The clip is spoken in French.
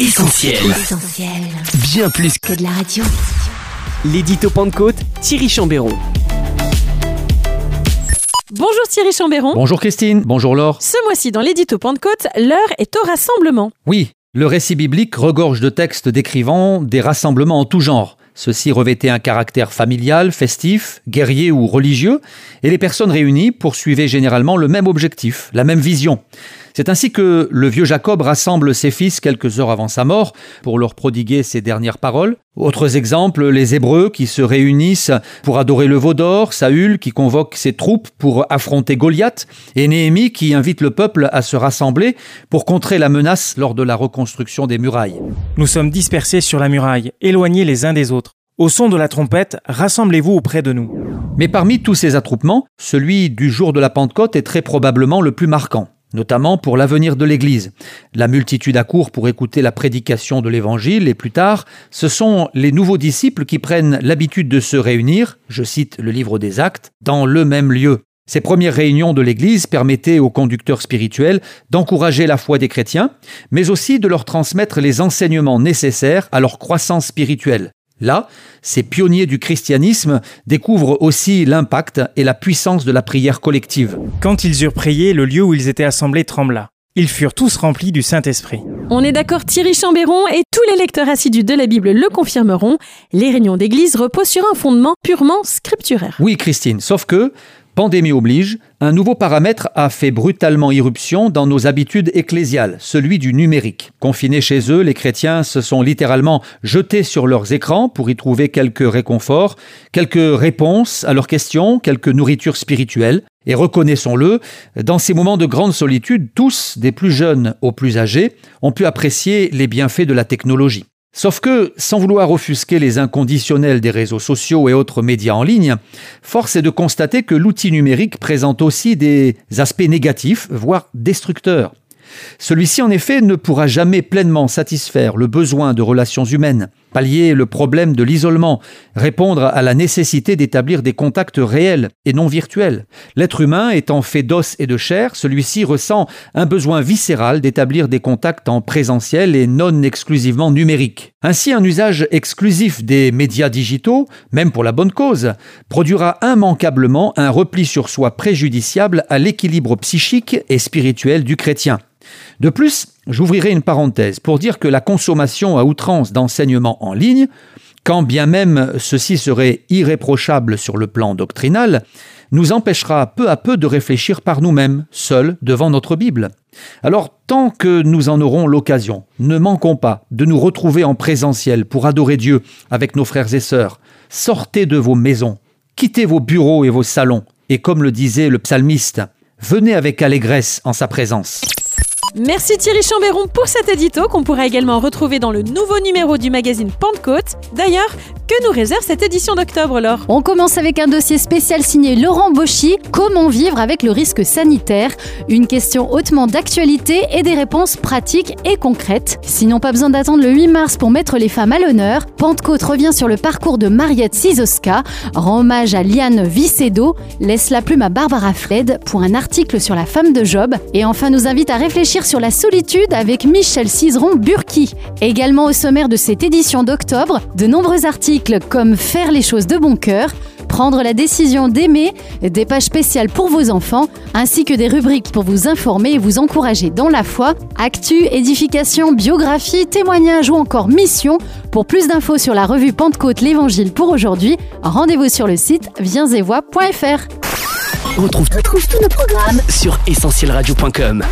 Essentiel. Essentiel. Bien plus Que de la radio. L'édito Pentecôte, Thierry Chambéron. Bonjour Thierry Chambéron. Bonjour Christine, bonjour Laure. Ce mois-ci dans l'édito Pentecôte, l'heure est au rassemblement. Oui, le récit biblique regorge de textes décrivant des rassemblements en tout genre. Ceux-ci revêtaient un caractère familial, festif, guerrier ou religieux, et les personnes réunies poursuivaient généralement le même objectif, la même vision. C'est ainsi que le vieux Jacob rassemble ses fils quelques heures avant sa mort pour leur prodiguer ses dernières paroles. Autres exemples, les Hébreux qui se réunissent pour adorer le veau d'or, Saül qui convoque ses troupes pour affronter Goliath, et Néhémie qui invite le peuple à se rassembler pour contrer la menace lors de la reconstruction des murailles. Nous sommes dispersés sur la muraille, éloignés les uns des autres. Au son de la trompette, rassemblez-vous auprès de nous. Mais parmi tous ces attroupements, celui du jour de la Pentecôte est très probablement le plus marquant notamment pour l'avenir de l'Église. La multitude accourt pour écouter la prédication de l'Évangile et plus tard, ce sont les nouveaux disciples qui prennent l'habitude de se réunir, je cite le livre des actes, dans le même lieu. Ces premières réunions de l'Église permettaient aux conducteurs spirituels d'encourager la foi des chrétiens, mais aussi de leur transmettre les enseignements nécessaires à leur croissance spirituelle. Là, ces pionniers du christianisme découvrent aussi l'impact et la puissance de la prière collective. Quand ils eurent prié, le lieu où ils étaient assemblés trembla. Ils furent tous remplis du Saint-Esprit. On est d'accord Thierry Chambéron et tous les lecteurs assidus de la Bible le confirmeront. Les réunions d'église reposent sur un fondement purement scripturaire. Oui Christine, sauf que Pandémie oblige, un nouveau paramètre a fait brutalement irruption dans nos habitudes ecclésiales, celui du numérique. Confinés chez eux, les chrétiens se sont littéralement jetés sur leurs écrans pour y trouver quelques réconforts, quelques réponses à leurs questions, quelques nourritures spirituelles. Et reconnaissons-le, dans ces moments de grande solitude, tous, des plus jeunes aux plus âgés, ont pu apprécier les bienfaits de la technologie. Sauf que, sans vouloir offusquer les inconditionnels des réseaux sociaux et autres médias en ligne, force est de constater que l'outil numérique présente aussi des aspects négatifs, voire destructeurs. Celui-ci, en effet, ne pourra jamais pleinement satisfaire le besoin de relations humaines, pallier le problème de l'isolement, répondre à la nécessité d'établir des contacts réels et non virtuels. L'être humain étant fait d'os et de chair, celui-ci ressent un besoin viscéral d'établir des contacts en présentiel et non exclusivement numériques. Ainsi, un usage exclusif des médias digitaux, même pour la bonne cause, produira immanquablement un repli sur soi préjudiciable à l'équilibre psychique et spirituel du chrétien. De plus, j'ouvrirai une parenthèse pour dire que la consommation à outrance d'enseignements en ligne, quand bien même ceci serait irréprochable sur le plan doctrinal, nous empêchera peu à peu de réfléchir par nous-mêmes, seuls, devant notre Bible. Alors, tant que nous en aurons l'occasion, ne manquons pas de nous retrouver en présentiel pour adorer Dieu avec nos frères et sœurs. Sortez de vos maisons, quittez vos bureaux et vos salons, et comme le disait le psalmiste, venez avec allégresse en sa présence. Merci Thierry Chambéron pour cet édito qu'on pourra également retrouver dans le nouveau numéro du magazine Pentecôte. D'ailleurs, que nous réserve cette édition d'octobre, Laure? On commence avec un dossier spécial signé Laurent Bauchy, Comment vivre avec le risque sanitaire? Une question hautement d'actualité et des réponses pratiques et concrètes. Sinon, pas besoin d'attendre le 8 mars pour mettre les femmes à l'honneur. Pentecôte revient sur le parcours de Mariette Sisoska, rend hommage à Liane Vicedo, laisse la plume à Barbara Fled pour un article sur la femme de Job et enfin nous invite à réfléchir sur la solitude avec Michel Cizeron-Burki. Également au sommaire de cette édition d'octobre, de nombreux articles comme Faire les choses de bon cœur, Prendre la décision d'aimer, des pages spéciales pour vos enfants, ainsi que des rubriques pour vous informer et vous encourager dans la foi, actu, édification, biographie, témoignages ou encore mission. Pour plus d'infos sur la revue Pentecôte l'Évangile pour aujourd'hui, rendez-vous sur le site viensetvoix.fr. On retrouve tous nos programmes sur essentielradio.com.